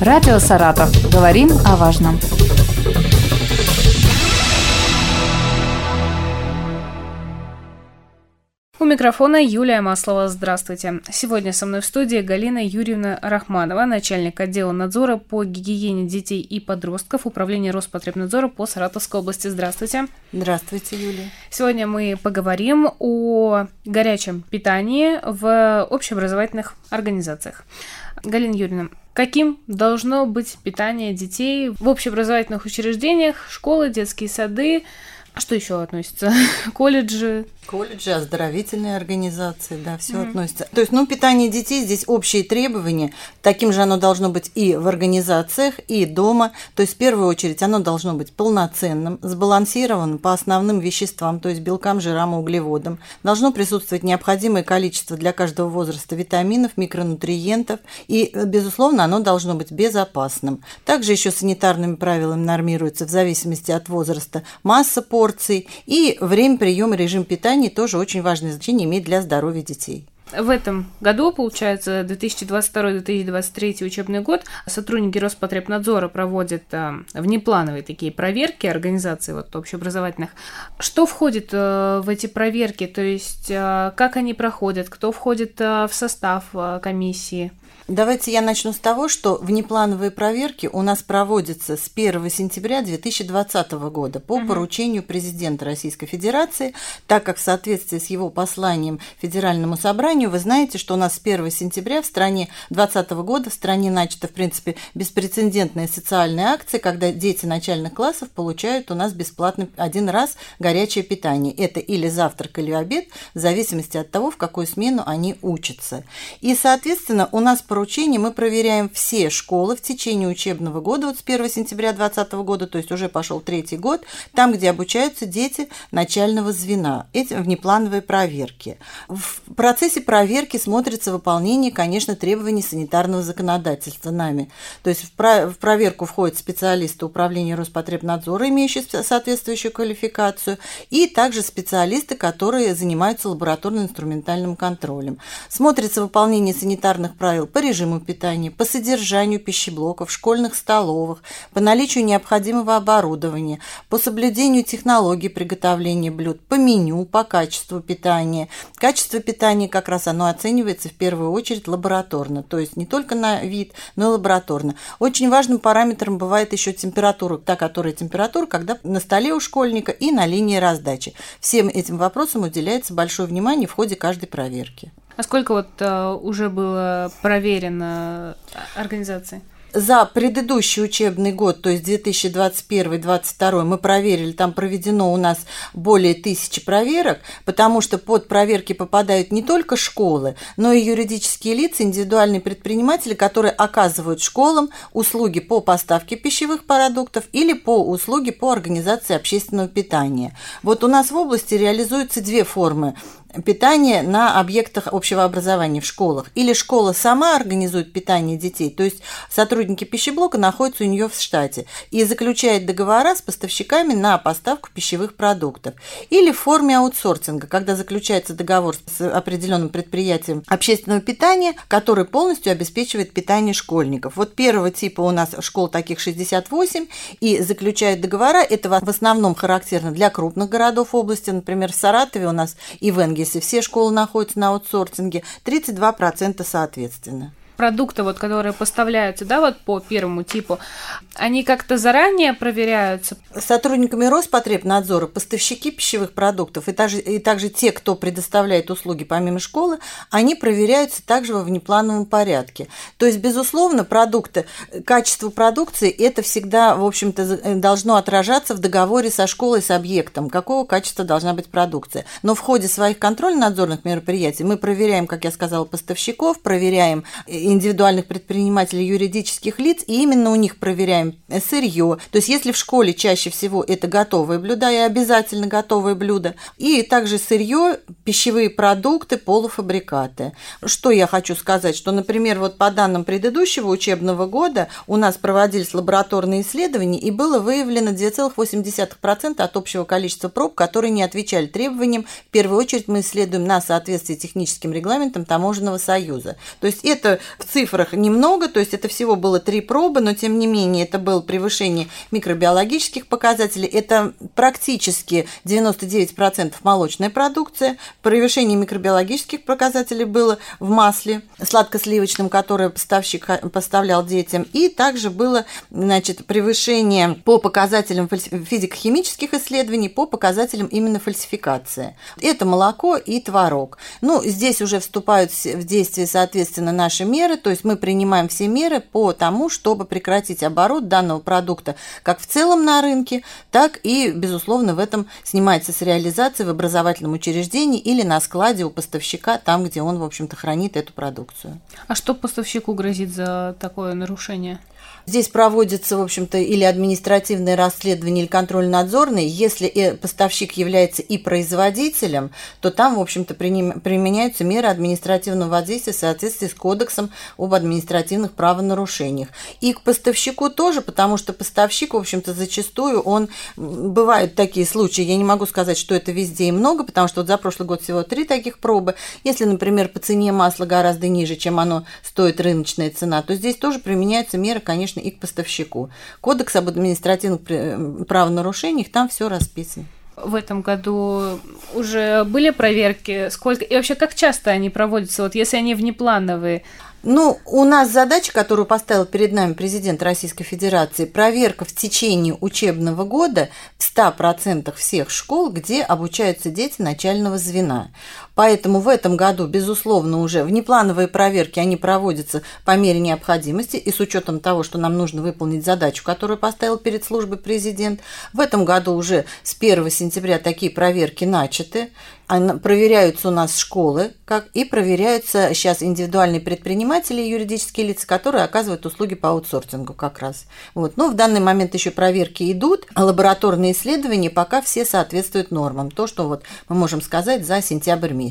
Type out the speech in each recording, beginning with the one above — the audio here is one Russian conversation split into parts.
Радио «Саратов». Говорим о важном. У микрофона Юлия Маслова. Здравствуйте. Сегодня со мной в студии Галина Юрьевна Рахманова, начальник отдела надзора по гигиене детей и подростков Управления Роспотребнадзора по Саратовской области. Здравствуйте. Здравствуйте, Юлия. Сегодня мы поговорим о горячем питании в общеобразовательных организациях. Галина Юрьевна, каким должно быть питание детей в общеобразовательных учреждениях, школы, детские сады, что еще относится? Колледжи, Колледжи, оздоровительные организации, да, все mm-hmm. относится. То есть, ну, питание детей здесь общие требования. Таким же оно должно быть и в организациях, и дома. То есть, в первую очередь, оно должно быть полноценным, сбалансированным по основным веществам, то есть белкам, жирам и углеводам. Должно присутствовать необходимое количество для каждого возраста витаминов, микронутриентов. И, безусловно, оно должно быть безопасным. Также еще санитарными правилами нормируется в зависимости от возраста масса порций и время приема режим питания питание тоже очень важное значение имеет для здоровья детей. В этом году, получается, 2022-2023 учебный год, сотрудники Роспотребнадзора проводят э, внеплановые такие проверки организации вот, общеобразовательных. Что входит э, в эти проверки? То есть, э, как они проходят? Кто входит э, в состав э, комиссии? Давайте я начну с того, что внеплановые проверки у нас проводятся с 1 сентября 2020 года по угу. поручению президента Российской Федерации, так как в соответствии с его посланием Федеральному собранию, вы знаете, что у нас с 1 сентября в стране 2020 года в стране начата, в принципе, беспрецедентная социальная акция, когда дети начальных классов получают у нас бесплатно один раз горячее питание. Это или завтрак, или обед, в зависимости от того, в какую смену они учатся. И, соответственно, у нас поручении мы проверяем все школы в течение учебного года, вот с 1 сентября 2020 года, то есть уже пошел третий год, там, где обучаются дети начального звена. Эти внеплановые проверки. В процессе проверки смотрится выполнение, конечно, требований санитарного законодательства нами. То есть в, в проверку входят специалисты управления Роспотребнадзора, имеющие соответствующую квалификацию, и также специалисты, которые занимаются лабораторно-инструментальным контролем. Смотрится выполнение санитарных правил по режиму питания, по содержанию пищеблоков, школьных столовых, по наличию необходимого оборудования, по соблюдению технологий приготовления блюд, по меню, по качеству питания. Качество питания как раз оно оценивается в первую очередь лабораторно, то есть не только на вид, но и лабораторно. Очень важным параметром бывает еще температура, та, которая температура, когда на столе у школьника и на линии раздачи. Всем этим вопросам уделяется большое внимание в ходе каждой проверки. А сколько вот uh, уже было проверено организаций? за предыдущий учебный год, то есть 2021-2022, мы проверили, там проведено у нас более тысячи проверок, потому что под проверки попадают не только школы, но и юридические лица, индивидуальные предприниматели, которые оказывают школам услуги по поставке пищевых продуктов или по услуги по организации общественного питания. Вот у нас в области реализуются две формы питание на объектах общего образования в школах. Или школа сама организует питание детей, то есть сотрудники пищеблока находятся у нее в штате и заключает договора с поставщиками на поставку пищевых продуктов. Или в форме аутсорсинга, когда заключается договор с определенным предприятием общественного питания, который полностью обеспечивает питание школьников. Вот первого типа у нас школ таких 68, и заключают договора, это в основном характерно для крупных городов области, например, в Саратове у нас и в Энге если все школы находятся на аутсорсинге, 32% соответственно продукты, вот, которые поставляются, да, вот по первому типу, они как-то заранее проверяются? Сотрудниками Роспотребнадзора поставщики пищевых продуктов и также, и также те, кто предоставляет услуги помимо школы, они проверяются также во внеплановом порядке. То есть, безусловно, продукты, качество продукции, это всегда, в общем-то, должно отражаться в договоре со школой, с объектом, какого качества должна быть продукция. Но в ходе своих контрольно-надзорных мероприятий мы проверяем, как я сказала, поставщиков, проверяем индивидуальных предпринимателей, юридических лиц, и именно у них проверяем сырье. То есть, если в школе чаще всего это готовые блюда, и обязательно готовые блюда, и также сырье, пищевые продукты, полуфабрикаты. Что я хочу сказать, что, например, вот по данным предыдущего учебного года у нас проводились лабораторные исследования, и было выявлено 2,8% от общего количества проб, которые не отвечали требованиям. В первую очередь мы исследуем на соответствие техническим регламентам Таможенного союза. То есть это в цифрах немного, то есть это всего было три пробы, но тем не менее это было превышение микробиологических показателей. Это практически 99% молочная продукция. Превышение микробиологических показателей было в масле сладкосливочном, которое поставщик поставлял детям. И также было значит, превышение по показателям физико-химических исследований, по показателям именно фальсификации. Это молоко и творог. Ну, здесь уже вступают в действие, соответственно, наши меры, то есть мы принимаем все меры по тому, чтобы прекратить оборот данного продукта как в целом на рынке, так и, безусловно, в этом снимается с реализации в образовательном учреждении или на складе у поставщика, там, где он, в общем-то, хранит эту продукцию. А что поставщику грозит за такое нарушение? Здесь проводится, в общем-то, или административное расследование, или контрольно-надзорное. Если поставщик является и производителем, то там, в общем-то, применяются меры административного воздействия в соответствии с Кодексом об административных правонарушениях. И к поставщику тоже, потому что поставщик, в общем-то, зачастую, он... Бывают такие случаи, я не могу сказать, что это везде и много, потому что вот за прошлый год всего три таких пробы. Если, например, по цене масла гораздо ниже, чем оно стоит рыночная цена, то здесь тоже применяются меры, конечно, и к поставщику. Кодекс об административных правонарушениях, там все расписано в этом году уже были проверки? Сколько и вообще как часто они проводятся? Вот если они внеплановые? Ну, у нас задача, которую поставил перед нами президент Российской Федерации, проверка в течение учебного года в 100% всех школ, где обучаются дети начального звена. Поэтому в этом году, безусловно, уже внеплановые проверки, они проводятся по мере необходимости и с учетом того, что нам нужно выполнить задачу, которую поставил перед службой президент. В этом году уже с 1 сентября такие проверки начаты проверяются у нас школы, как и проверяются сейчас индивидуальные предприниматели и юридические лица, которые оказывают услуги по аутсорсингу как раз. Вот. Но в данный момент еще проверки идут, а лабораторные исследования пока все соответствуют нормам. То, что вот мы можем сказать за сентябрь месяц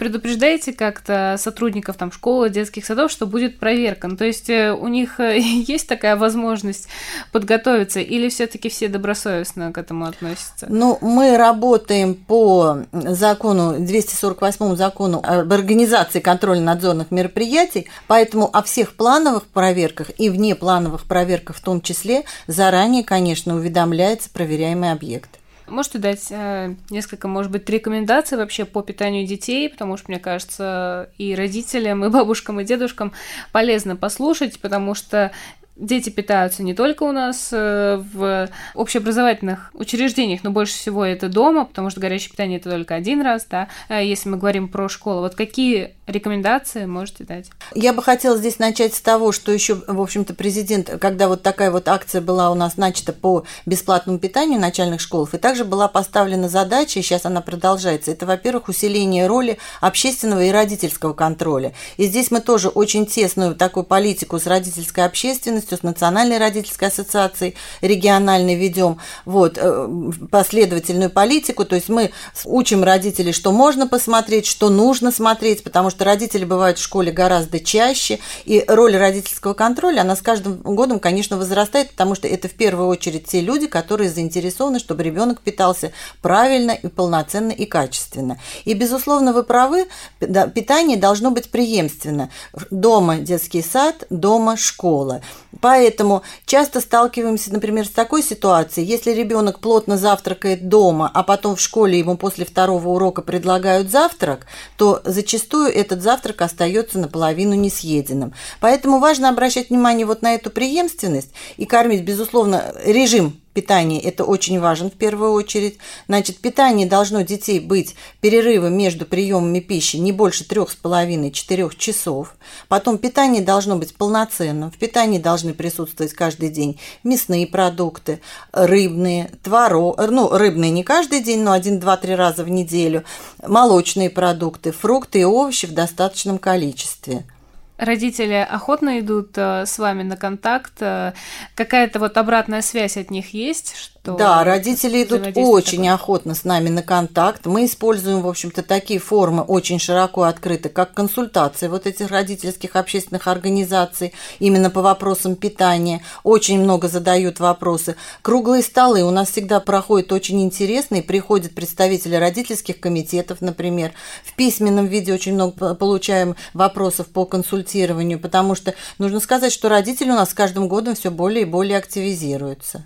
предупреждаете как-то сотрудников там школы, детских садов, что будет проверка? Ну, то есть э, у них э, есть такая возможность подготовиться или все-таки все добросовестно к этому относятся? Ну, мы работаем по закону, 248 закону об организации контрольно-надзорных мероприятий, поэтому о всех плановых проверках и внеплановых проверках в том числе заранее, конечно, уведомляется проверяемый объект. Можете дать э, несколько, может быть, рекомендаций вообще по питанию детей, потому что, мне кажется, и родителям, и бабушкам, и дедушкам полезно послушать, потому что дети питаются не только у нас э, в общеобразовательных учреждениях, но больше всего это дома, потому что горячее питание это только один раз, да, э, если мы говорим про школу. Вот какие рекомендации можете дать? Я бы хотела здесь начать с того, что еще, в общем-то, президент, когда вот такая вот акция была у нас начата по бесплатному питанию начальных школ, и также была поставлена задача, и сейчас она продолжается, это, во-первых, усиление роли общественного и родительского контроля. И здесь мы тоже очень тесную такую политику с родительской общественностью с Национальной родительской ассоциацией региональной ведем вот, э, последовательную политику. То есть мы учим родителей, что можно посмотреть, что нужно смотреть, потому что родители бывают в школе гораздо чаще, и роль родительского контроля, она с каждым годом, конечно, возрастает, потому что это в первую очередь те люди, которые заинтересованы, чтобы ребенок питался правильно и полноценно и качественно. И, безусловно, вы правы, питание должно быть преемственно. Дома детский сад, дома школа. Поэтому часто сталкиваемся, например, с такой ситуацией, если ребенок плотно завтракает дома, а потом в школе ему после второго урока предлагают завтрак, то зачастую этот завтрак остается наполовину несъеденным. Поэтому важно обращать внимание вот на эту преемственность и кормить, безусловно, режим питание это очень важен в первую очередь. Значит, питание должно детей быть перерывы между приемами пищи не больше 3,5-4 часов. Потом питание должно быть полноценным. В питании должны присутствовать каждый день мясные продукты, рыбные, творог, ну, рыбные не каждый день, но один, два, три раза в неделю, молочные продукты, фрукты и овощи в достаточном количестве родители охотно идут э, с вами на контакт? Э, какая-то вот обратная связь от них есть? Что да, родители идут очень такое? охотно с нами на контакт. Мы используем, в общем-то, такие формы очень широко открыты, как консультации вот этих родительских общественных организаций именно по вопросам питания. Очень много задают вопросы. Круглые столы у нас всегда проходят очень интересные. Приходят представители родительских комитетов, например. В письменном виде очень много получаем вопросов по консультации консультированию, потому что нужно сказать, что родители у нас с каждым годом все более и более активизируются.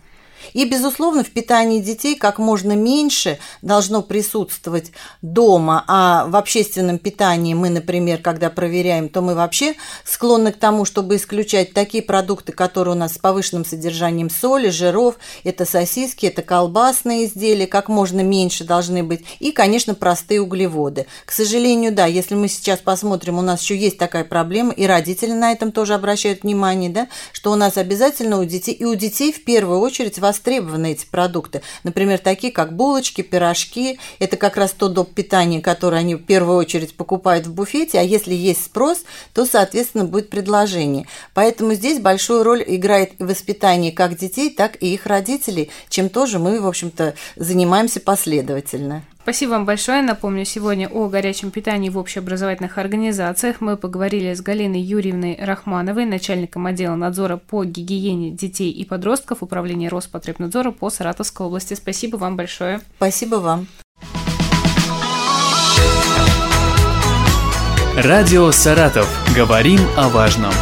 И, безусловно, в питании детей как можно меньше должно присутствовать дома, а в общественном питании мы, например, когда проверяем, то мы вообще склонны к тому, чтобы исключать такие продукты, которые у нас с повышенным содержанием соли, жиров, это сосиски, это колбасные изделия, как можно меньше должны быть, и, конечно, простые углеводы. К сожалению, да, если мы сейчас посмотрим, у нас еще есть такая проблема, и родители на этом тоже обращают внимание, да, что у нас обязательно у детей, и у детей в первую очередь вас востребованы эти продукты. Например, такие как булочки, пирожки. Это как раз то доп. питание, которое они в первую очередь покупают в буфете. А если есть спрос, то, соответственно, будет предложение. Поэтому здесь большую роль играет воспитание как детей, так и их родителей, чем тоже мы, в общем-то, занимаемся последовательно. Спасибо вам большое. Напомню, сегодня о горячем питании в общеобразовательных организациях мы поговорили с Галиной Юрьевной Рахмановой, начальником отдела надзора по гигиене детей и подростков Управления Роспотребнадзора по Саратовской области. Спасибо вам большое. Спасибо вам. Радио «Саратов». Говорим о важном.